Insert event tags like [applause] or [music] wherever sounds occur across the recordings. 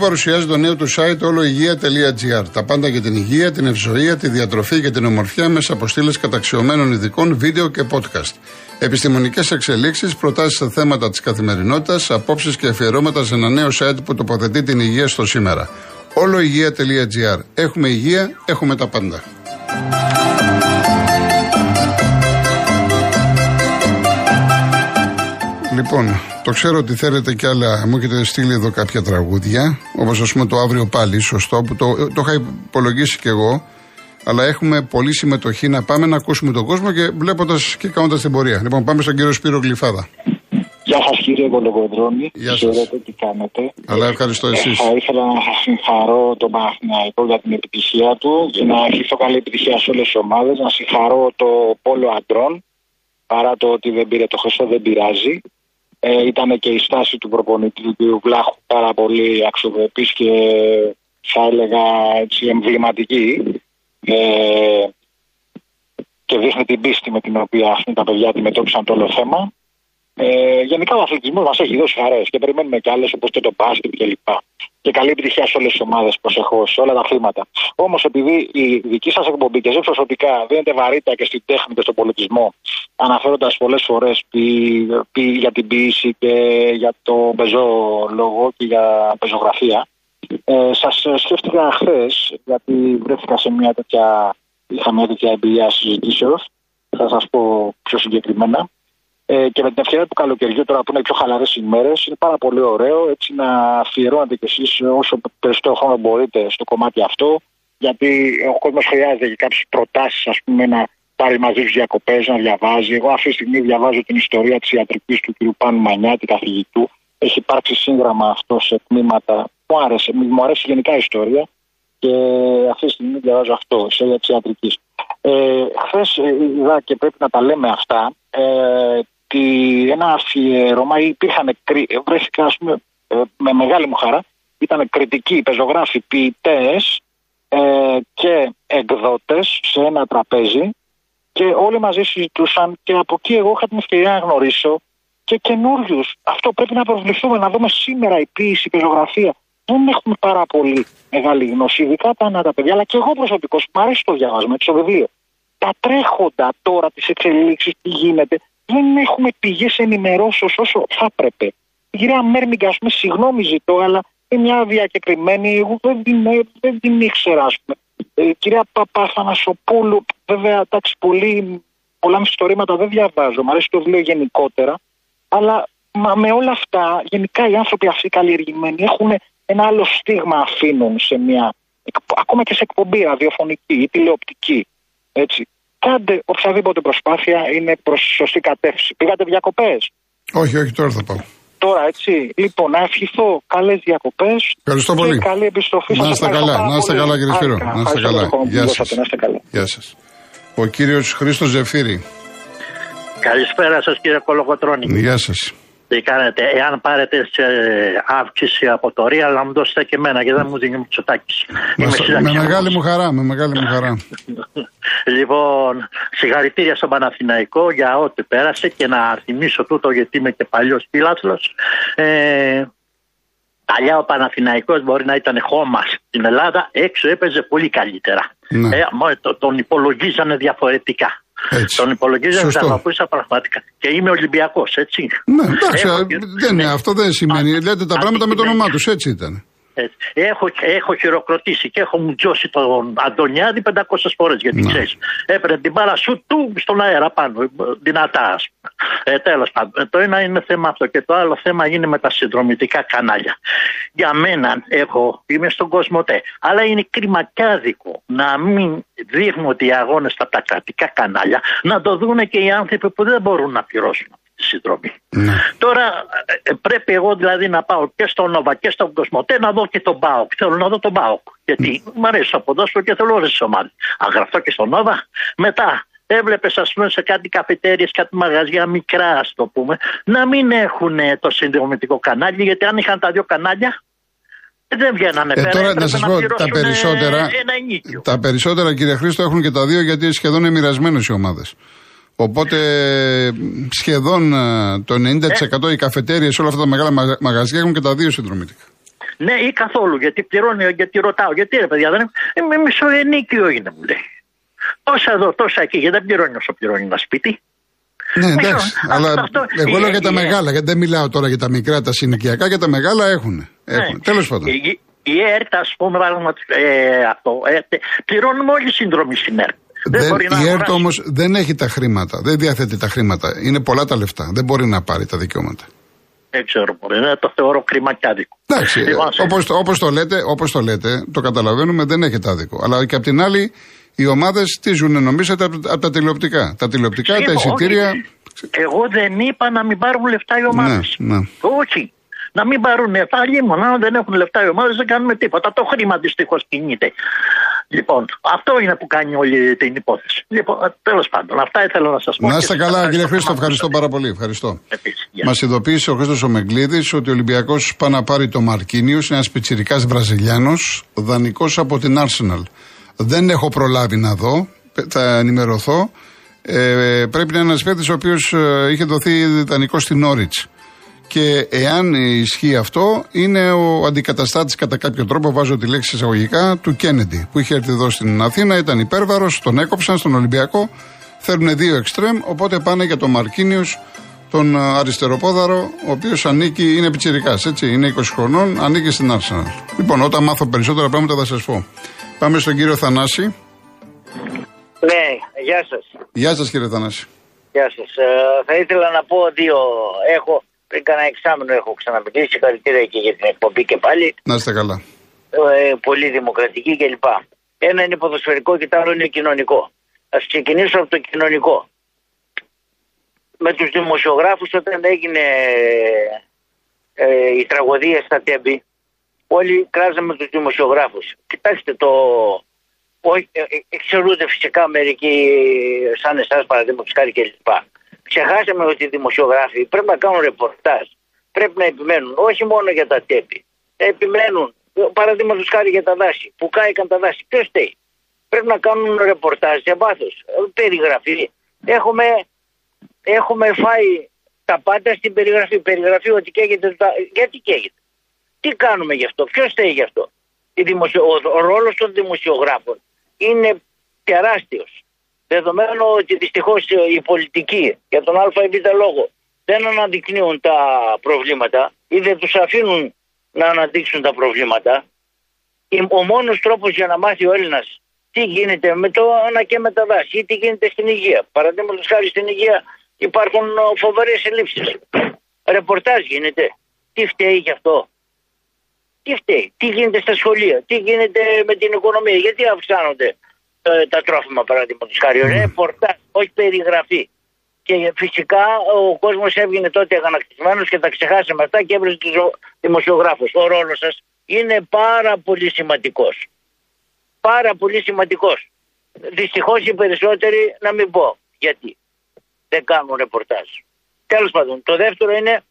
Real Group παρουσιάζει το νέο του site oloigia.gr. Τα πάντα για την υγεία, την ευζοία, τη διατροφή και την ομορφιά μέσα από στήλες καταξιωμένων ειδικών, βίντεο και podcast. Επιστημονικές εξελίξεις, προτάσεις σε θέματα της καθημερινότητας, απόψεις και αφιερώματα σε ένα νέο site που τοποθετεί την υγεία στο σήμερα. oloigia.gr. Έχουμε υγεία, έχουμε τα πάντα. Λοιπόν, το ξέρω ότι θέλετε κι άλλα. Μου έχετε στείλει εδώ κάποια τραγούδια. Όπως ας πούμε το αύριο πάλι, σωστό, που το, το είχα υπολογίσει κι εγώ. Αλλά έχουμε πολλή συμμετοχή να πάμε να ακούσουμε τον κόσμο και βλέποντας και κάνοντας την πορεία. Λοιπόν, πάμε στον κύριο Σπύρο Γλυφάδα. Γεια σας κύριε Κολοκοντρόνη. Γεια σας. Ξέρετε τι κάνετε. Αλλά ευχαριστώ Ε, εσείς. Θα ήθελα να σας συγχαρώ τον Παναθηναϊκό για την επιτυχία του και να ευχηθώ καλή επιτυχία σε όλες τις ομάδες. Να συγχαρώ το πόλο αντρών παρά το ότι δεν πήρε το χρυσό, δεν πειράζει. Ε, ήταν και η στάση του προπονητή του κ. Βλάχου πάρα πολύ αξιοπρεπής και θα έλεγα έτσι εμβληματική. Ε, και δείχνει την πίστη με την οποία αυτά τα παιδιά αντιμετώπισαν το όλο θέμα. Ε, γενικά ο αθλητισμός μας έχει δώσει χαρές και περιμένουμε κι άλλες όπως και το μπάσκετ κλπ. Και καλή επιτυχία σε όλες τις ομάδες, προσεχώ, σε όλα τα αθλήματα. Όμως, επειδή η δική σας εκπομπή και εσείς προσωπικά δίνετε βαρύτητα και στην τέχνη και στον πολιτισμό, αναφέροντας πολλές φορές για την ποιήση και για το πεζόλογο και για πεζογραφία, ε, σας σκέφτηκα χθες, γιατί βρέθηκα σε μια τέτοια. Είχα μια τέτοια εμπειρία συζητήσεως. Θα σας πω πιο συγκεκριμένα. Ε, και με την ευκαιρία του καλοκαιριού, τώρα που είναι πιο χαλαρές ημέρε, είναι πάρα πολύ ωραίο έτσι να αφιερώνετε κι εσείς όσο περισσότερο χρόνο μπορείτε στο κομμάτι αυτό. Γιατί ο κόσμος χρειάζεται και κάποιες προτάσεις, ας πούμε, να πάρει μαζί τους διακοπές, να διαβάζει. Εγώ αυτή τη στιγμή διαβάζω την ιστορία της ιατρικής του κ. Πάνου Μανιάτη, καθηγητού. Έχει υπάρξει σύγγραμμα αυτό σε τμήματα. Μου άρεσε, μου αρέσει γενικά η ιστορία και αυτή τη στιγμή διαβάζω αυτό, ιστορία της ιατρικής. Ε, Χθες είδα και πρέπει να τα λέμε αυτά. Ε, ότι ένας αφιέρωμα υπήρχαν, βρέθηκα ας πούμε, ε, με μεγάλη μου χαρά, ήταν κριτικοί, πεζογράφοι, ποιητές ε, και εκδότες σε ένα τραπέζι και όλοι μαζί συζητούσαν και από εκεί εγώ είχα την ευκαιρία να γνωρίσω και καινούριους. Αυτό πρέπει να προβληθούμε, να δούμε σήμερα η ποιήση, η πεζογραφία. Δεν έχουμε πάρα πολύ μεγάλη γνώση, ειδικά τα ανά τα παιδιά, αλλά και εγώ προσωπικώς μου αρέσει το διάβασμα, έτσι το βιβλίο. Τα τρέχοντα τώρα, τις εξελίξεις, τι γίνεται, δεν έχουμε πηγές ενημερώσεως όσο θα έπρεπε. Η κυρία Μέρμιγκα, α πούμε, συγγνώμη ζητώ, αλλά είναι μια διακεκριμένη, εγώ δεν την, δεν την ήξερα, ας πούμε. Ε, η κυρία Παπαθανασοπούλου, βέβαια, εντάξει, πολύ, πολλά μυστορήματα δεν διαβάζω, μου αρέσει το βιβλίο γενικότερα, αλλά μα, με όλα αυτά, γενικά οι άνθρωποι αυτοί καλλιεργημένοι έχουν ένα άλλο στίγμα αφήνουν σε μια, ακόμα και σε εκπομπή ραδιοφωνική ή τηλεοπτική, έτσι κάντε οποιαδήποτε προσπάθεια είναι προς σωστή κατεύθυνση. Πήγατε διακοπές; Όχι, όχι, τώρα θα πάω. Τώρα, έτσι. Λοιπόν, να ευχηθώ καλές διακοπές. Ευχαριστώ πολύ. Και καλή επιστροφή Να είστε καλά, να είστε καλά, κύριε Σπύρο. Να είστε καλά. Γεια σας. Γεια σας. Ο κύριος Χρήστος Ζεφύρη. Καλησπέρα σας, κύριε Κολοκοτρόνη. Γεια σας. Τι κάνετε, εάν πάρετε σε αύξηση από το Real, να μου δώσετε και εμένα, γιατί δεν μου δίνει ο Μητσοτάκη. Με μεγάλη μου χαρά, με μεγάλη μου χαρά. [laughs] λοιπόν, συγχαρητήρια στον Παναθηναϊκό για ό,τι πέρασε και να θυμίσω τούτο γιατί είμαι και παλιός πύλαθλο. Ε, παλιά ο Παναθηναϊκός μπορεί να ήταν χώμα στην Ελλάδα, έξω έπαιζε πολύ καλύτερα. Ναι. Ε, τον υπολογίζανε διαφορετικά. Έτσι. Τον υπολογίζανε θα πραγματικά. Και είμαι Ολυμπιακός, έτσι. Ναι, εντάξει, έχω... δεν είναι, αυτό δεν σημαίνει. Λέτε τα πράγματα με το όνομά τους, έτσι ήταν. Έχω, έχω χειροκροτήσει και έχω μου τζώσει τον Αντωνιάδη 500 φορές. Γιατί ναι. ξέρεις, έπαιρνε την μπάλα σου του στον αέρα πάνω, δυνατά. Ε, Τέλος πάντων, το ένα είναι θέμα αυτό και το άλλο θέμα είναι με τα συνδρομητικά κανάλια. Για μένα, έχω, είμαι στον κόσμο τε, αλλά είναι κρίμα και άδικο να μην δείχνουν ότι οι αγώνες στα τα κρατικά κανάλια να το δουν και οι άνθρωποι που δεν μπορούν να πληρώσουν τη συνδρομή. Ναι. Τώρα ε, πρέπει εγώ δηλαδή να πάω και στον Νόβα και στον Κοσμοτέ να δω και τον Μπάουκ. Θέλω να δω τον Μπάουκ. Γιατί μου αρέσει το ποδόσφαιρο και θέλω όλες τις ομάδες. Αν γραφτώ και στον Νόβα, μετά έβλεπες, ας πούμε, σε κάτι καφετέρειες, κάτι μαγαζιά μικρά, ας το πούμε, να μην έχουν το συνδρομητικό κανάλι, γιατί αν είχαν τα δύο κανάλια, δεν βγαίνανε ε, πέρα. Τώρα να σας πω τα περισσότερα. Ένα τα περισσότερα, κύριε Χρήστο, έχουν και τα δύο γιατί σχεδόν είναι μοιρασμένες οι ομάδες. Οπότε σχεδόν το 90% ε. οι καφετέρειες, όλα αυτά τα μεγάλα μαγαζιά έχουν και τα δύο συνδρομητικά. Ναι, ή καθόλου. Γιατί πληρώνει, γιατί ρωτάω. Γιατί ρε παιδιά, δεν είναι. Μισοενίκιο είναι, μου λέει. Τόσα εδώ, τόσα εκεί. Γιατί δεν πληρώνει όσο πληρώνει ένα σπίτι. Ναι, εντάξει. αλλά αυτό, εγώ λέω για τα μεγάλα, γιατί δεν μιλάω τώρα για τα μικρά, τα συνοικιακά, για τα μεγάλα έχουν. έχουν. Ναι. Τέλος πάντων. Η, η ΕΡΤ, ας πούμε, ε, αυτό, ε, πληρώνουμε όλοι οι σύνδρομοι στην ΕΡΤ. Δεν, δεν η ΕΡΤ όμως δεν έχει τα χρήματα. Δεν διαθέτει τα χρήματα. Είναι πολλά τα λεφτά. Δεν μπορεί να πάρει τα δικαιώματα. Δεν ξέρω, μπορεί. Ναι, το θεωρώ κρίμα και άδικο. Εντάξει, λοιπόν, όπως, το λέτε, όπως το λέτε, το καταλαβαίνουμε, δεν έχετε άδικο. Αλλά και απ' την άλλη, οι ομάδες τι ζουν, νομίζετε, από, τα τηλεοπτικά; Τα τηλεοπτικά, τα εισιτήρια. Εγώ δεν είπα να μην πάρουν λεφτά οι ομάδες. Ναι, ναι. Όχι. Να μην πάρουν λεφτά. Λίμον, αν δεν έχουν λεφτά οι ομάδες, δεν κάνουμε τίποτα. Το χρήμα δυστυχώς κινείται. Λοιπόν, αυτό είναι που κάνει όλη την υπόθεση. Λοιπόν, τέλος πάντων, αυτά ήθελα να σας πω. Να είστε καλά, κύριε Χρήστο, ευχαριστώ πάρα πολύ. Ευχαριστώ. Μας ειδοποίησε ο Χρήστος Ομεγκλήδη ότι ο Ολυμπιακός πάει να πάρει το Μαρκίνιος, ένας πιτσυρικά Βραζιλιάνος, δανεικός από την Arsenal. Δεν έχω προλάβει να δω, θα ενημερωθώ. Ε, πρέπει να είναι ένας παίκτης ο οποίος ε, είχε δοθεί δανεικός στην Όριτ. Και εάν ισχύει αυτό, είναι ο αντικαταστάτης κατά κάποιο τρόπο, βάζω τη λέξη εισαγωγικά, του Κέννεντι, που είχε έρθει εδώ στην Αθήνα, ήταν υπέρβαρος, τον έκοψαν στον Ολυμπιακό. Θέλουν δύο εξτρέμ, οπότε πάνε για τον Μαρκίνιο, τον αριστεροπόδαρο, ο οποίος ανήκει, είναι πιτσυρικά, έτσι, είναι 20 χρονών, ανήκει στην Arsenal. Λοιπόν, όταν μάθω περισσότερα πράγματα θα σας πω. Πάμε στον κύριο Θανάση. Ναι, γεια σας. Γεια σας κύριε Θανάση. Γεια σας. Ε, θα ήθελα να πω δύο. Έχω πριν κάνα εξάμεινο έχω ξαναμιλήσει. Συγχαρητήρια και για την εκπομπή και πάλι. Να είστε καλά. Ε, πολύ δημοκρατική κλπ. Ένα είναι ποδοσφαιρικό και το άλλο είναι κοινωνικό. Α ξεκινήσω από το κοινωνικό. Με τους δημοσιογράφους όταν έγινε ε, η τραγωδία στα Τέμπη, όλοι κράζαμε τους δημοσιογράφους. Κοιτάξτε το. Όχι, ε, ε, εξαιρούνται φυσικά μερικοί σαν εσάς παραδείγματος χάρη κλπ ξεχάσαμε ότι οι δημοσιογράφοι πρέπει να κάνουν ρεπορτάζ. Πρέπει να επιμένουν όχι μόνο για τα τέπη. Να επιμένουν, παραδείγματος χάρη για τα δάση. Που κάηκαν τα δάση. Ποιος θέλει. Πρέπει να κάνουν ρεπορτάζ σε βάθος. Περιγραφή. Έχουμε, έχουμε φάει τα πάντα στην περιγραφή. Περιγραφή ότι καίγεται. Γιατί καίγεται. Τι κάνουμε γι' αυτό. Ποιος θέλει γι' αυτό. Ο, ο ρόλος των δημοσιογράφων είναι τεράστιος. Δεδομένου ότι δυστυχώς οι πολιτικοί για τον Α ή Β λόγο δεν αναδεικνύουν τα προβλήματα ή δεν τους αφήνουν να αναδείξουν τα προβλήματα, ο μόνος τρόπος για να μάθει ο Έλληνας τι γίνεται με το ένα και με τα δάση ή τι γίνεται στην υγεία. Παραδείγματος χάρη στην υγεία υπάρχουν φοβερές ελλείψεις. Ρεπορτάζ γίνεται. Τι φταίει γι' αυτό; Τι φταίει; Τι γίνεται στα σχολεία; Τι γίνεται με την οικονομία; Γιατί αυξάνονται; Ε, τα τρόφιμα παραδείγματο χάρη. Ρεπορτάζ, όχι περιγραφή. Και φυσικά ο κόσμος έβγαινε τότε αγανακτισμένος και τα ξεχάσαμε αυτά και έβριζε τους δημοσιογράφους. Ο ρόλος σας είναι πάρα πολύ σημαντικός. Πάρα πολύ σημαντικός. Δυστυχώς οι περισσότεροι να μην πω γιατί δεν κάνουν ρεπορτάζ. Τέλος πάντων, το δεύτερο είναι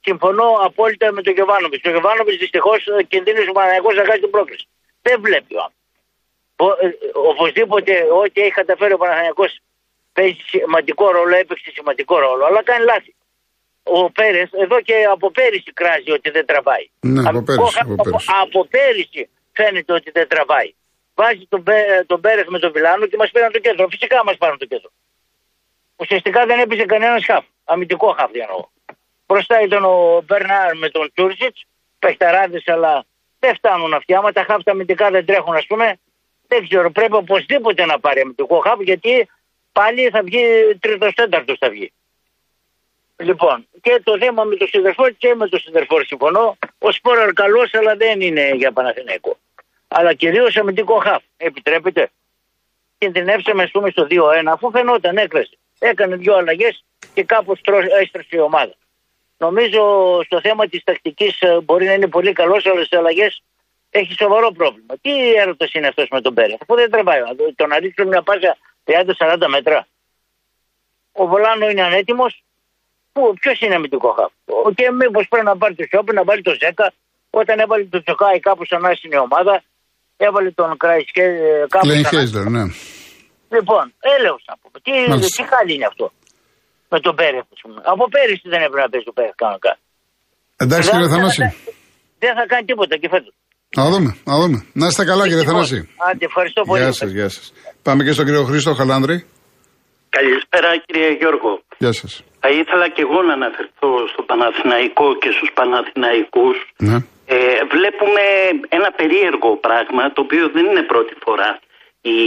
συμφωνώ απόλυτα με τον Γεβάνοβιτ. Ο Γεβάνοβιτ δυστυχώς κινδύνευσε ο να χάσει την πρόκληση. Δεν βλέπει ο άνθρωπος. Ε, οπωσδήποτε ό,τι έχει καταφέρει ο Παναθανιακό παίζει σημαντικό ρόλο, έπαιξε σημαντικό ρόλο, αλλά κάνει λάθη. Ο Πέρες εδώ και από πέρυσι κράζει ότι δεν τραβάει. Ναι, από, πέρυσι, από, πέρυσι. από πέρυσι φαίνεται ότι δεν τραβάει. Βάζει τον, τον Πέρες με τον Βιλάνο και μας πήραν το κέντρο. Φυσικά μας πάρουν το κέντρο. Ουσιαστικά δεν έπαιζε κανένας χαφ. Αμυντικό χαφ διανοώ. Μπροστά ήταν ο Μπερνάρ με τον Τούρσιτ, παιχταράδες, αλλά δεν φτάνουν αυτιά. Άμα τα χαφ τα αμυντικά δεν τρέχουν, ας πούμε, δεν ξέρω, πρέπει οπωσδήποτε να πάρει αμυντικό χάπ γιατί πάλι θα βγει τρίτο τέταρτο θα βγει. Λοιπόν, και το θέμα με το συνδερφόρ και με το συνδερφόρ συμφωνώ. Ο Σπόραρ καλός, αλλά δεν είναι για Παναθηναϊκό. Αλλά κυρίως αμυντικό χαφ. Επιτρέπετε. Κινδυνεύσαμε, ας πούμε, στο 2-1, αφού φαινόταν, έκλεσε. Έκανε δύο αλλαγές και κάπως έστρεψε η ομάδα. Νομίζω στο θέμα της τακτικής ε, μπορεί να είναι πολύ καλός, αλλά στις αλλαγές έχει σοβαρό πρόβλημα. Τι έρωτα είναι αυτός με τον Πέρε, αφού δεν τρεβάει. Το να ρίξουν μια πάσα 30-40 μέτρα. Ο Βολάνο είναι ανέτοιμος. Ποιος είναι αμυντικό χάφ. Και μήπως πρέπει να πάρει το Σιόπι, να βάλει το Ζέκα. Όταν έβαλε το Τσοκάι κάπου σαν άσυνη ομάδα, έβαλε τον Κραϊσκέ ε, κάπου. σαν ναι. Λοιπόν, έλεγχο να πούμε. Τι, τι χάλι είναι αυτό με τον Πέρε, ας πούμε. Από πέρυσι δεν έπρεπε να παίζει το Πέρε κανονικά. Εντάξει, κύριε Θανάση. δεν θα κάνει τίποτα και φέτος. Να δούμε, να δούμε. Να είστε καλά, κύριε Θανάση. Άντε, ευχαριστώ πολύ. Γεια σας, γεια σας. Πάμε και στον κύριο Χρήστο Χαλάνδρη. Καλησπέρα κύριε Γιώργο. Γεια σας. Θα ήθελα και εγώ να αναφερθώ στο Παναθηναϊκό και στους Παναθηναϊκούς. Ναι. Ε, βλέπουμε ένα περίεργο πράγμα το οποίο δεν είναι πρώτη φορά. Οι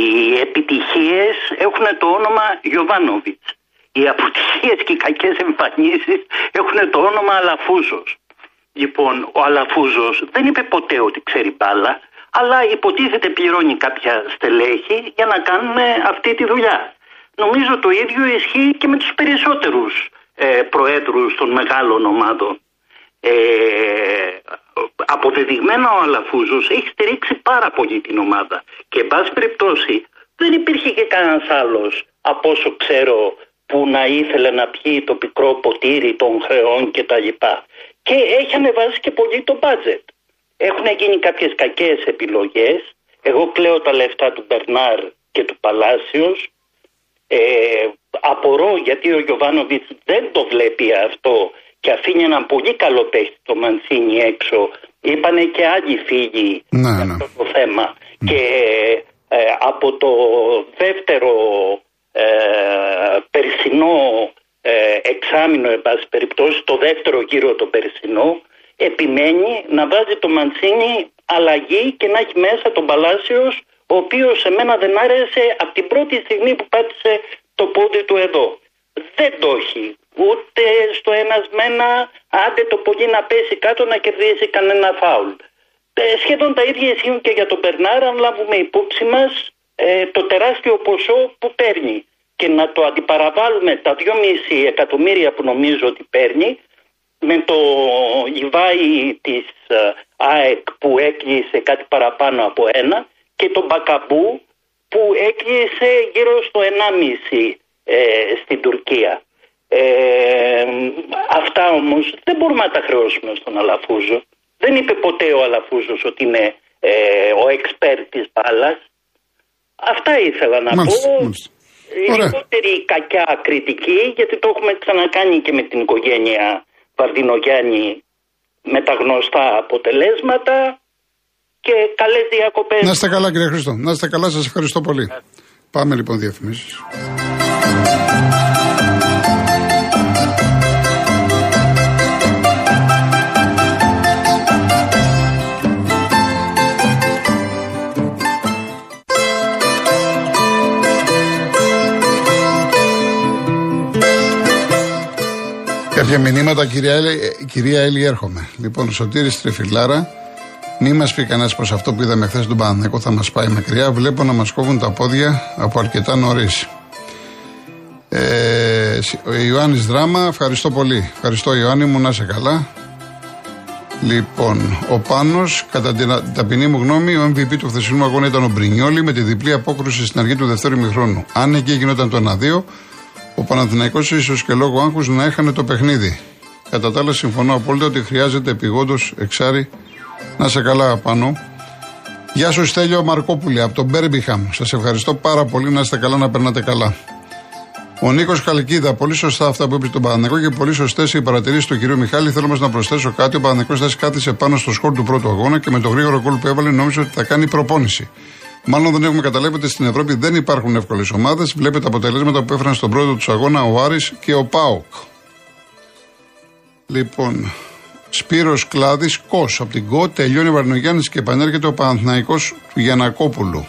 επιτυχίες έχουν το όνομα Γιωβάνοβιτς. Οι αποτυχίες και οι κακές εμφανίσεις έχουν το όνομα Αλαφούζος. Λοιπόν, ο Αλαφούζος δεν είπε ποτέ ότι ξέρει μπάλα, αλλά υποτίθεται πληρώνει κάποια στελέχη για να κάνουν αυτή τη δουλειά. Νομίζω το ίδιο ισχύει και με τους περισσότερους ε, προέδρους των μεγάλων ομάδων. Ε, αποδεδειγμένα ο Αλαφούζος έχει στηρίξει πάρα πολύ την ομάδα και εν πάση περιπτώσει δεν υπήρχε και κανένας άλλος από όσο ξέρω που να ήθελε να πιει το πικρό ποτήρι των χρεών και τα λοιπά. Και έχει ανεβάσει και πολύ το μπάτζετ. Έχουν γίνει κάποιες κακές επιλογές. Εγώ κλαίω τα λεφτά του Μπερνάρ και του Παλάσιος ε, απορώ γιατί ο Γιωβάνοβιτς δεν το βλέπει αυτό και αφήνει έναν πολύ καλό παίχτη το Μαντσίνη έξω. Είπανε και άλλοι φίλοι Ναι, για ναι. αυτό το θέμα. Και ε, από το δεύτερο ε, περσινό ε, εξάμεινο, εν πάση περιπτώσει, το δεύτερο γύρο το περσινό, επιμένει να βάζει το Μαντσίνη αλλαγή και να έχει μέσα τον Παλάσιος, ο οποίος σε μένα δεν άρεσε από την πρώτη στιγμή που πάτησε το πόδι του εδώ. Δεν το έχει. Ούτε στο ένας μένα, άντε το πολύ να πέσει κάτω να κερδίσει κανένα φάουλ. Ε, σχεδόν τα ίδια ισχύουν και για τον Μπερνάρ, αν λάβουμε υπόψη μας ε, το τεράστιο ποσό που παίρνει και να το αντιπαραβάλουμε τα 2,5 εκατομμύρια που νομίζω ότι παίρνει με το Λιβάη της ε, ΑΕΚ που έκλεισε κάτι παραπάνω από ένα και τον Μπακαμπού που έκλεισε γύρω στο 1,5 ε, στην Τουρκία. Ε, αυτά όμως δεν μπορούμε να τα χρεώσουμε στον Αλαφούζο. Δεν είπε ποτέ ο Αλαφούζος ότι είναι ε, ο εξπέρ της μπάλας. Αυτά ήθελα να Μάλιστα, πω. μάλιστα. Η Ωραία. λιγότερη κακιά κριτική, γιατί το έχουμε ξανακάνει και με την οικογένεια Βαρδινογιάννη με τα γνωστά αποτελέσματα και καλές διακοπές. Να είστε καλά, κύριε Χρήστο. Να είστε καλά, σας ευχαριστώ πολύ. Πάμε λοιπόν διαφημίσεις. Κάποια μηνύματα, κυρία Έλλη, ε, κυρία Έλλη, έρχομαι. Λοιπόν, Σωτήρης Τριφυλάρα, μη μας πει κανένας πω αυτό που είδαμε χθες τον Παναθηναϊκό θα μας πάει μακριά. Βλέπω να μας κόβουν τα πόδια από αρκετά νωρίς. Ε, ο Ιωάννης Δράμα, ευχαριστώ πολύ. Ευχαριστώ, Ιωάννη μου, να είσαι καλά. Λοιπόν, ο Πάνος, κατά την α- ταπεινή μου γνώμη, ο MVP του χθεσινού αγώνα ήταν ο Μπρινιόλη με τη διπλή απόκρουση στην αρχή του δευτέρου μηχρόνου. Αν εκεί γινόταν το 1-2, ο Παναθηναϊκός ίσως και λόγω άγχους να έχανε το παιχνίδι. Κατά τα άλλα, συμφωνώ απόλυτα ότι χρειάζεται επιγόντως εξάρι να σε καλά πάνω. Γεια σου Στέλιο Μαρκόπουλη από τον Μπέρμπιχαμ. Σας ευχαριστώ πάρα πολύ να είστε καλά, να περνάτε καλά. Ο Νίκος Καλκίδα, πολύ σωστά αυτά που είπε στον Παναγενικό και πολύ σωστές οι παρατηρήσεις του κυρίου Μιχάλη. Θέλω όμως να προσθέσω κάτι. Ο Παναγενικό θα κάθισε πάνω στο σκορ του πρώτου αγώνα και με το γρήγορο κόλ που έβαλε νόμιζε ότι θα κάνει προπόνηση. Μάλλον δεν έχουμε καταλάβει ότι στην Ευρώπη δεν υπάρχουν εύκολες ομάδες. Βλέπετε τα αποτελέσματα που έφεραν στον πρώτο του αγώνα ο Άρης και ο Πάοκ. Λοιπόν, Σπύρος Κλάδης, Κος. Από την ΚΟ τελειώνει ο Βαρνογιάννης και επανέρχεται ο Παναθηναϊκός του Γιανακόπουλου.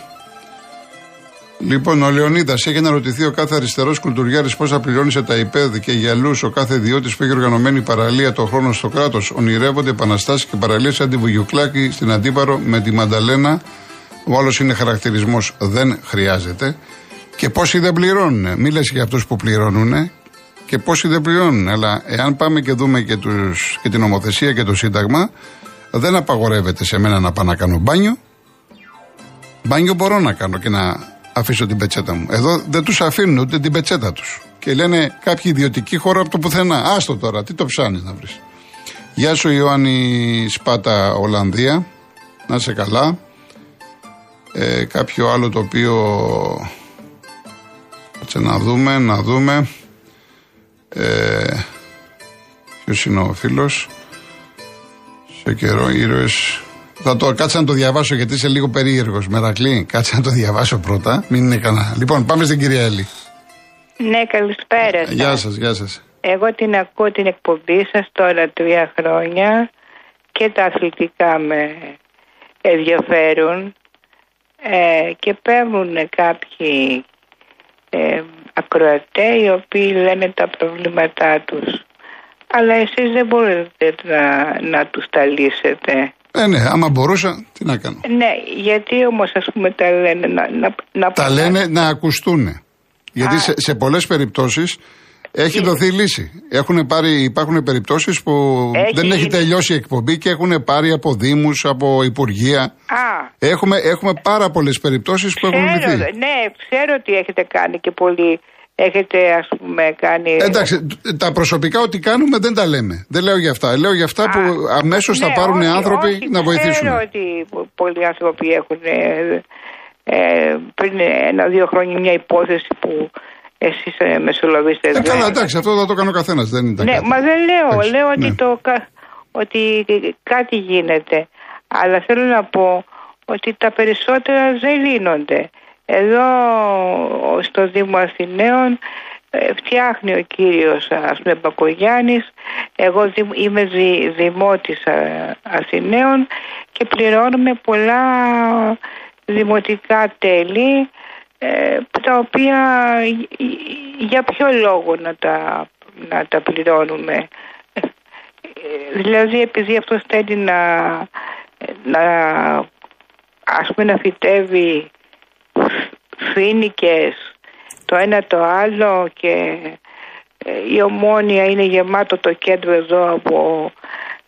Λοιπόν, ο Λεωνίδας έχει αναρωτηθεί ο κάθε αριστερός κουλτουριάρης πώς θα πληρώνει σε τα υπέδ και για αλλού ο κάθε ιδιώτης που έχει οργανωμένη παραλία το χρόνο στο κράτος. Ονειρεύονται επαναστάσεις και παραλίες σαν τη Βουγιουκλάκη στην Αντίπαρο με τη Μανταλένα. Ο άλλος είναι χαρακτηρισμός δεν χρειάζεται. Και πόσοι δεν πληρώνουν. Μη λες για αυτούς που πληρώνουν και πόσοι δεν πληρώνουν. Αλλά εάν πάμε και δούμε και, τους, και την νομοθεσία και το Σύνταγμα, δεν απαγορεύεται σε μένα να πάω να κάνω μπάνιο. Μπάνιο μπορώ να κάνω και να αφήσω την πετσέτα μου. Εδώ δεν τους αφήνουν ούτε την πετσέτα τους. Και λένε κάποιοι ιδιωτικοί χώρο από το πουθενά. Άστο τώρα, τι το ψάνεις να βρεις. Γεια σου Ιωάννη Σπάτα Ολλανδία. Να σε καλά. Ε, κάποιο άλλο το οποίο. Κάτσε να δούμε, να δούμε. Ε, Ποιος είναι ο φίλος; Σε καιρό ήρωες. Θα το κάτσα να το διαβάσω γιατί είσαι λίγο περίεργος. Μερακλή, κάτσε να το διαβάσω πρώτα. Μην είναι κανένα. Λοιπόν, πάμε στην κυρία Έλλη. Ναι, καλησπέρα. σας. Γεια σας, γεια σας. Εγώ την ακούω την εκπομπή σας τώρα τρία χρόνια και τα αθλητικά με ενδιαφέρουν ε, και παίρνουν κάποιοι ε, ακροατές οι οποίοι λένε τα προβλήματά τους. Αλλά εσείς δεν μπορείτε να, να τους τα λύσετε. Ε, ναι, άμα μπορούσα, τι να κάνω. Ναι, γιατί όμως ας πούμε τα λένε να... να, να Τα λένε να ακουστούν. Γιατί Α. σε, σε πολλές περιπτώσεις έχει δοθεί λύση. Έχουν πάρει, υπάρχουν περιπτώσεις που Έχει δεν έχει γίνει. τελειώσει η εκπομπή και έχουν πάρει από Δήμους, από Υπουργεία. Α, Έχουμε, έχουμε πάρα πολλές περιπτώσεις που έχουν ξέρω, λυθεί. ναι, ξέρω ότι έχετε κάνει και πολύ... Έχετε ας πούμε κάνει... Εντάξει, τα προσωπικά ότι κάνουμε δεν τα λέμε. Δεν λέω για αυτά. Λέω για αυτά που αμέσως θα ναι, πάρουν όχι, άνθρωποι όχι, να βοηθήσουν. Ξέρω ότι πο- πολλοί άνθρωποι έχουν ε, ε, πριν ένα-δύο χρόνια μια υπόθεση που εσείς ε, μεσολαβήσετε. Ε, δεν- καλά, εντάξει, αυτό θα το κάνει ο καθένας. Δεν είναι τα Ναι, κάτι. μα δεν λέω. Εντάξει, λέω ναι. ότι, το, κα- ότι κάτι γίνεται. Αλλά θέλω να πω ότι τα περισσότερα δεν λύνονται. Εδώ στο Δήμο Αθηναίων ε, φτιάχνει ο κύριος ας πούμε Μπακογιάννης εγώ δη- είμαι δη, δημότης ε, Αθηναίων και πληρώνουμε πολλά δημοτικά τέλη ε, τα οποία ε, για ποιο λόγο να τα, να τα πληρώνουμε. Ε, Δηλαδή επειδή αυτός θέλει να, να ας πούμε να φυτεύει φίνικες το ένα το άλλο και ε, η ομόνια είναι γεμάτο το κέντρο εδώ από,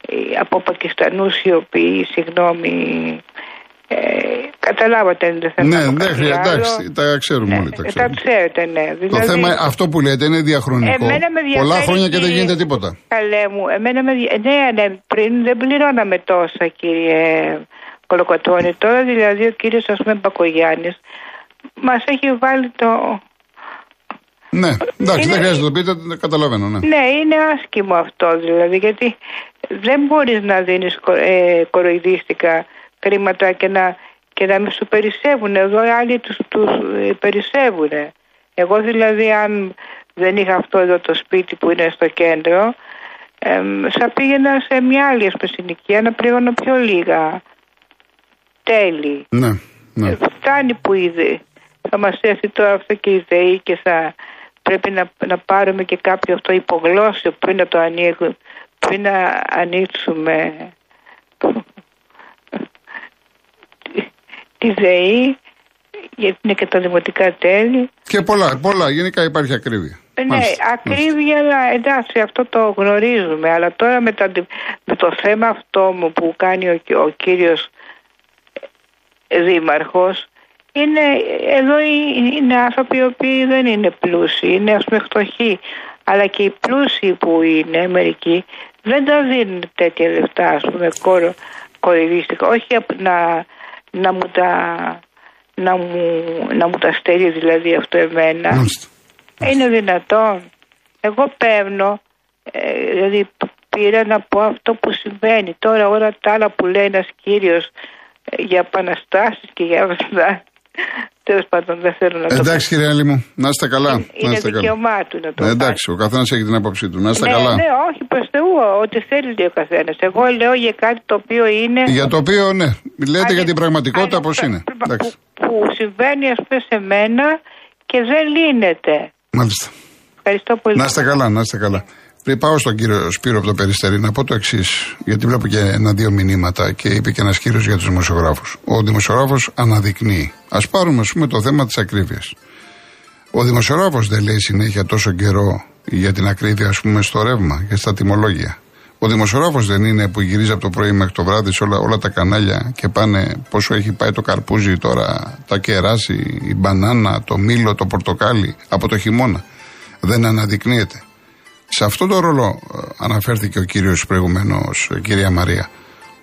ε, από Πακιστανούς οι οποίοι, συγγνώμη, ε, καταλάβατε δεν θέλω Ναι, να πω δεν κάτι χρειάζεται. άλλο. Εντάξει, τα ξέρουμε Ναι, όλοι. Τα ε, ξέρουμε. ξέρετε, ναι. Το Δηλαδή, θέμα, αυτό που λέτε είναι διαχρονικό. Εμένα με ενδιαφέρει Πολλά χρόνια και δεν κύριε- γίνεται τίποτα. Καλέ μου, εμένα με, δι- ναι, ναι, πριν δεν πληρώναμε τόσα κύριε Κολοκοτρώνη. Τώρα δηλαδή ο κύριος ας πούμε Μπακογιάννης μας έχει βάλει το... Ναι, εντάξει, Είναι- δεν χρειάζεται να το πείτε, το καταλαβαίνω. Ναι. Ναι, είναι άσχημο αυτό δηλαδή γιατί δεν μπορείς να δίνεις κο- ε, κοροϊδίστικα χρήματα και να, και να μην σου περισσεύουν. Εδώ οι άλλοι τους, τους ε, περισσεύουν. Εγώ δηλαδή αν δεν είχα αυτό εδώ το σπίτι που είναι στο κέντρο εμ, θα πήγαινα σε μια άλλη ας πούμε, συνοικία να πληρώνω πιο λίγα τέλη. ναι, ναι. Ε, Φτάνει που είδε. Θα μας έρθει τώρα αυτό και η ΔΕΗ και θα πρέπει να, να πάρουμε και κάποιο αυτό υπογλώσσιο πριν να το ανοίγουμε, πριν να ανοίξουμε τη- τη ΔΕΗ γιατί είναι και τα δημοτικά τέλη. Και πολλά, πολλά. Γενικά υπάρχει ακρίβεια. Ε, Ναι, Μάλιστα, μάλιστα. ακρίβεια, αλλά εντάξει, αυτό το γνωρίζουμε. Αλλά τώρα με, τα, με το θέμα αυτό μου που κάνει ο, ο κύριος ε, δήμαρχος, είναι, εδώ είναι- είναι άνθρωποι οι οποίοι δεν είναι πλούσιοι, είναι ας πούμε φτωχοί. Αλλά και οι πλούσιοι που είναι μερικοί δεν τα δίνουν τέτοια λεφτά, ας πούμε, κορο, κοροϊδίστικα. Όχι απ- να, να μου τα να μου, να μου τα στέλνει δηλαδή αυτό εμένα. Μάλιστα. Είναι δυνατόν. Εγώ παίρνω, ε, δηλαδή πήρα να πω αυτό που συμβαίνει. Τώρα όλα τα άλλα που λέει ένας κύριος ε, για επαναστάσεις και για αυτά. Τέλος πάντων δεν θέλω να το Εντάξει, κύριε Άλλη μου, να είστε καλά. να Είναι είστε καλά. δικαίωμά του να το Ναι, κάνει. εντάξει, ο καθένας έχει την άποψή του. Να είστε ναι, καλά. ναι, όχι, προς Θεού, ό,τι θέλει λέει ο καθένας. Εγώ λέω για κάτι το οποίο είναι. Για το οποίο, ναι, λέτε Ανι- για την πραγματικότητα ανι- πώς είναι. που, Εντάξει. που συμβαίνει ας πούμε σε μένα και δεν λύνεται. Μάλιστα. Ευχαριστώ πολύ. Να είστε καλά, να είστε καλά. Πριν πάω στον κύριο Σπύρο από το Περιστέρι, να πω το εξής, γιατί βλέπω και ένα-δύο μηνύματα και είπε και ένας κύριος για τους δημοσιογράφους. Ο δημοσιογράφος αναδεικνύει. Α πάρουμε, ας πούμε, το θέμα της ακρίβειας. Ο δημοσιογράφος δεν λέει συνέχεια τόσο καιρό για την ακρίβεια, ας πούμε, στο ρεύμα και στα τιμολόγια. Ο δημοσιογράφος δεν είναι που γυρίζει από το πρωί μέχρι το βράδυ σε όλα, όλα τα κανάλια και πάνε πόσο έχει πάει το καρπούζι τώρα, τα κεράσι, η μπανάνα, το μήλο, το πορτοκάλι από το χειμώνα. Δεν αναδεικνύεται. Σε αυτό το ρόλο ε, αναφέρθηκε ο κύριος προηγουμένως, κυρία Μαρία.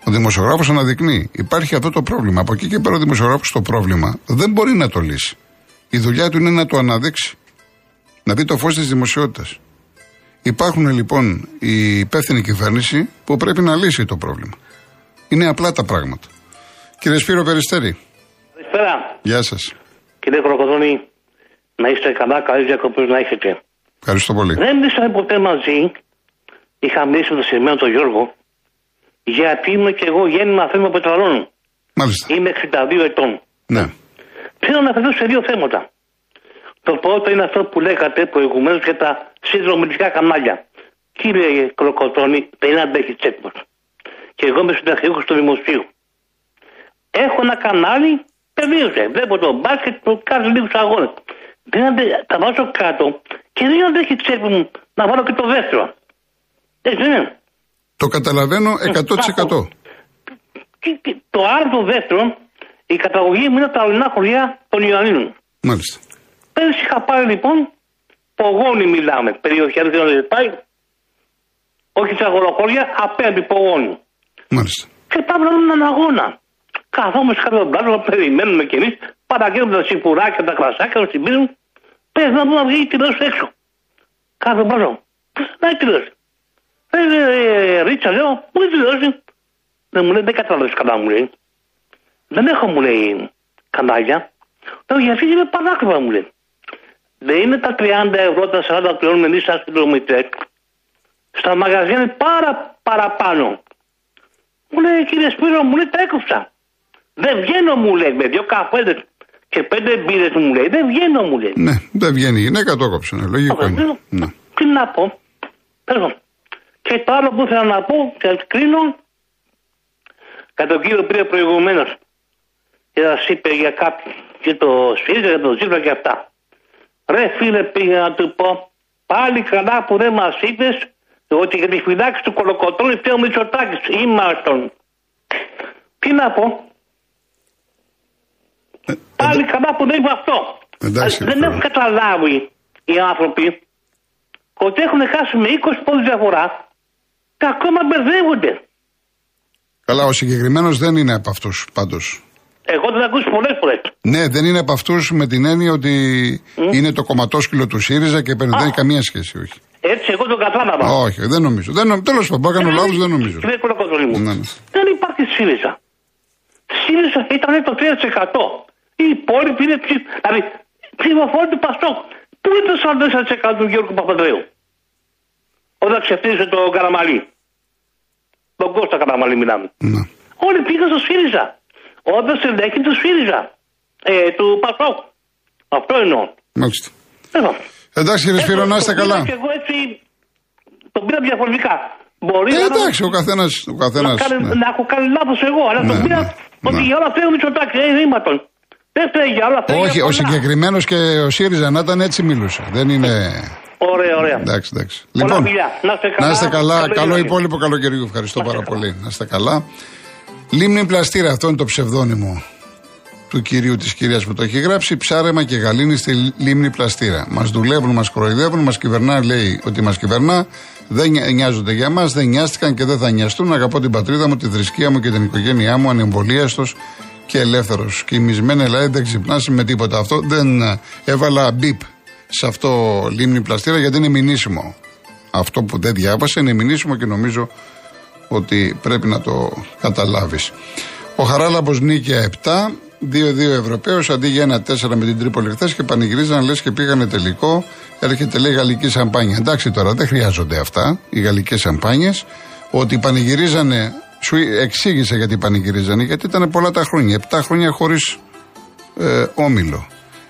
Ο δημοσιογράφος αναδεικνύει. Υπάρχει αυτό το πρόβλημα. Από εκεί και πέρα ο δημοσιογράφος το πρόβλημα δεν μπορεί να το λύσει. Η δουλειά του είναι να το αναδείξει. Να δει το φως της δημοσιότητας. Υπάρχουν λοιπόν η υπεύθυνη κυβέρνηση που πρέπει να λύσει το πρόβλημα. Είναι απλά τα πράγματα. Κύριε Σπύρο Περιστέρη. Καλησπέρα. Γεια σας. Κύριε Κροκοδόνη, να είστε καλά, καλή διακοπή να έχετε. Ευχαριστώ πολύ. Δεν ήσαμε ποτέ μαζί. Είχα μιλήσει με τον Σερμένο τον Γιώργο, γιατί είμαι και εγώ γέννημα θέμα πετραλών. Μάλιστα. Είμαι 62 ετών. Ναι. Θέλω να αναφερθώ σε δύο θέματα. Το πρώτο είναι αυτό που λέγατε προηγουμένως για τα συνδρομητικά κανάλια. Κύριε Κροκοτώνη, δεν αντέχει τσέπος. Και εγώ είμαι συνταξιούχος του δημοσίου. Έχω ένα κανάλι, τελείωσε. Βλέπω το μπάσκετ που κάνει λίγου αγώνες. Δεν αντε... Τα βάζω κάτω και δεν αντέχει τσέπη μου να βάλω και το δεύτερο. Έτσι δεν είναι. Το καταλαβαίνω 100%. Και, και το άλλο το δεύτερο, η καταγωγή μου είναι τα ορεινά χωριά των Ιωαννίνων. Μάλιστα. Πέρυσι είχα πάρει λοιπόν, πογόνι μιλάμε, περιοχή αν δεν πάει, όχι σε αγοροχώρια, απέναντι πογόνι. Μάλιστα. Και πάμε να δούμε έναν αγώνα. Καθόμαστε κάτω από τον πλάτο, περιμένουμε κι εμείς, παραγγέλνουμε τα σιπουράκια, τα κρασάκια, να συμπίνουν, πες να δούμε να βγει η τηλεόραση έξω. Κάθε πάνω. Να η τηλεόραση. Ε, ε, ε, Ρίτσα, λέω, πού είναι η τηλεόραση. Δεν μου λέει, δεν κατάλαβες καλά, μου λέει. Δεν έχω, μου λέει, κανάλια. Λέω, γιατί είναι πανάκριβα, μου λέει. Δεν είναι τα 30 ευρώ, τα 40 που πληρώνουμε εμείς σαν κιλομετρέκ. Στα μαγαζιά είναι πάρα παραπάνω. Μου λέει, κύριε Σπύρο, μου λέει, τα έκοψα. Δεν βγαίνω, μου λέει, με δύο καφέδες και πέντε μπύρες μου λέει. Δεν βγαίνω, μου λέει. Ναι, δεν βγαίνει η γυναίκα, το έκοψε. Ναι, λογικό Όχι, είναι. δεν- Ναι. Τι να πω. Πέρα. Και το άλλο που ήθελα να πω και κρίνω κατά τον κύριο που πήρε προηγουμένως. Και σας είπε για κάποιον και το ΣΦΙΡΙΖΑ για το Ζήπρα και αυτά. Ρε φίλε πήγα να του πω πάλι καλά που δεν μας είπες ότι για τη φυλάξη του κολοκοτρώνη φταίει ο Μητσοτάκης. Ήμαρτον. Τι να πω. Πάλι καλά που δεν είπε αυτό. Ε, Εντάξει, δεν ρε έχουν φίλε. καταλάβει οι άνθρωποι ότι έχουν χάσει με 20 πόντους διαφορά και ακόμα μπερδεύονται. Καλά, ο συγκεκριμένος δεν είναι από αυτούς πάντως. Εγώ δεν ακούσει πολλές φορές. Ναι, δεν είναι από αυτούς με την έννοια ότι είναι το κομματόσκυλο του ΣΥΡΙΖΑ και δεν έχει καμία σχέση, όχι. Έτσι, εγώ το κατάλαβα. Όχι, δεν νομίζω. Δεν, νο- τέλος πάντων, μπορεί να κάνω λάθος, δεν νομίζω. Κύριε Κολοκοτρώνη μου, Ναι, ναι. δεν υπάρχει ΣΥΡΙΖΑ. ΣΥΡΙΖΑ ήταν το 3%. Οι υπόλοιποι είναι ψη... Δηλαδή, ψηφοφόροι του Πασόκ. Πού είναι το 44% του Γιώργου Παπαδρέου; Όταν ξεφτύρισε το Καραμαλί. Τον Κώστα Καραμαλί μιλάμε. Ναι. Όλοι πήγαν στο ΣΥΡΙΖΑ. Όταν στελέχη του ΣΥΡΙΖΑ. Ε, του Πασόκ. Αυτό εννοώ. Μάλιστα. Εδώ. Εντάξει, κύριε Σπύρο, να είστε Το πήρα καλά. Και εγώ έτσι το πήρα διαφορετικά. Μπορεί Ε, να, εντάξει, ο καθένα. Ο να, καθένας, κάνει- ναι. να έχω κάνει λάθος εγώ, αλλά Ναι, το πήρα ναι, ότι ναι. για όλα φταίει ο Μητσοτάκη, ε, ρήματον. Δεν φταίει για όλα, φταίει Όχι, για ο πολλά. συγκεκριμένος και ο ΣΥΡΙΖΑ να ήταν έτσι μιλούσε. Δεν είναι. Ωραία, ωραία. Εντάξει, εντάξει. Πολλά φιλιά. Να είστε καλά. να είστε καλά. Καλή Καλό δύναμη. υπόλοιπο καλοκαιριού. Ευχαριστώ Να είστε πάρα καλά. πολύ. Να είστε καλά. Λίμνη Πλαστήρα, αυτό είναι το ψευδόνυμο του κυρίου της κυρίας που το έχει γράψει. Ψάρεμα και γαλήνη στη λίμνη Πλαστήρα. Μας δουλεύουν, μας κοροϊδεύουν, μας κυβερνά, λέει ότι μας κυβερνά. Δεν νοι- νοιάζονται για μας, δεν νοιάστηκαν και δεν θα νοιαστούν. Αγαπώ την πατρίδα μου, τη θρησκεία μου και την οικογένειά μου, ανεμβολίαστος και ελεύθερος. Κοιμισμένη Ελλάδα δεν ξυπνά με τίποτα. Αυτό δεν ε, έβαλα μπίπ σε αυτό λίμνη Πλαστήρα γιατί είναι μηνύσιμο. Αυτό που δεν διάβασα είναι μηνύσιμο και νομίζω ότι πρέπει να το καταλάβεις. Ο Χαράλαμπος νίκαια 7, 2-2 Ευρωπαίο αντί για ένα 4 με την Τρίπολη χθες και πανηγυρίζαν λες και πήγανε τελικό. Έρχεται λέει γαλλική σαμπάνια. Εντάξει τώρα δεν χρειάζονται αυτά οι γαλλικές σαμπάνιες. Ότι πανηγυρίζανε, σου εξήγησε γιατί πανηγυρίζανε, γιατί ήταν πολλά τα χρόνια. 7 χρόνια χωρίς ε, όμιλο.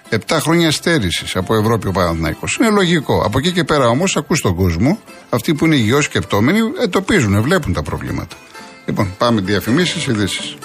7 χρόνια στέρησης από Ευρώπη ο Παναθηναϊκός. Είναι λογικό. Από εκεί και πέρα όμως, ακούς τον κόσμο, αυτοί που είναι υγιώς σκεπτόμενοι, εντοπίζουν, βλέπουν τα προβλήματα. Λοιπόν, πάμε διαφημίσεις, ειδήσεις.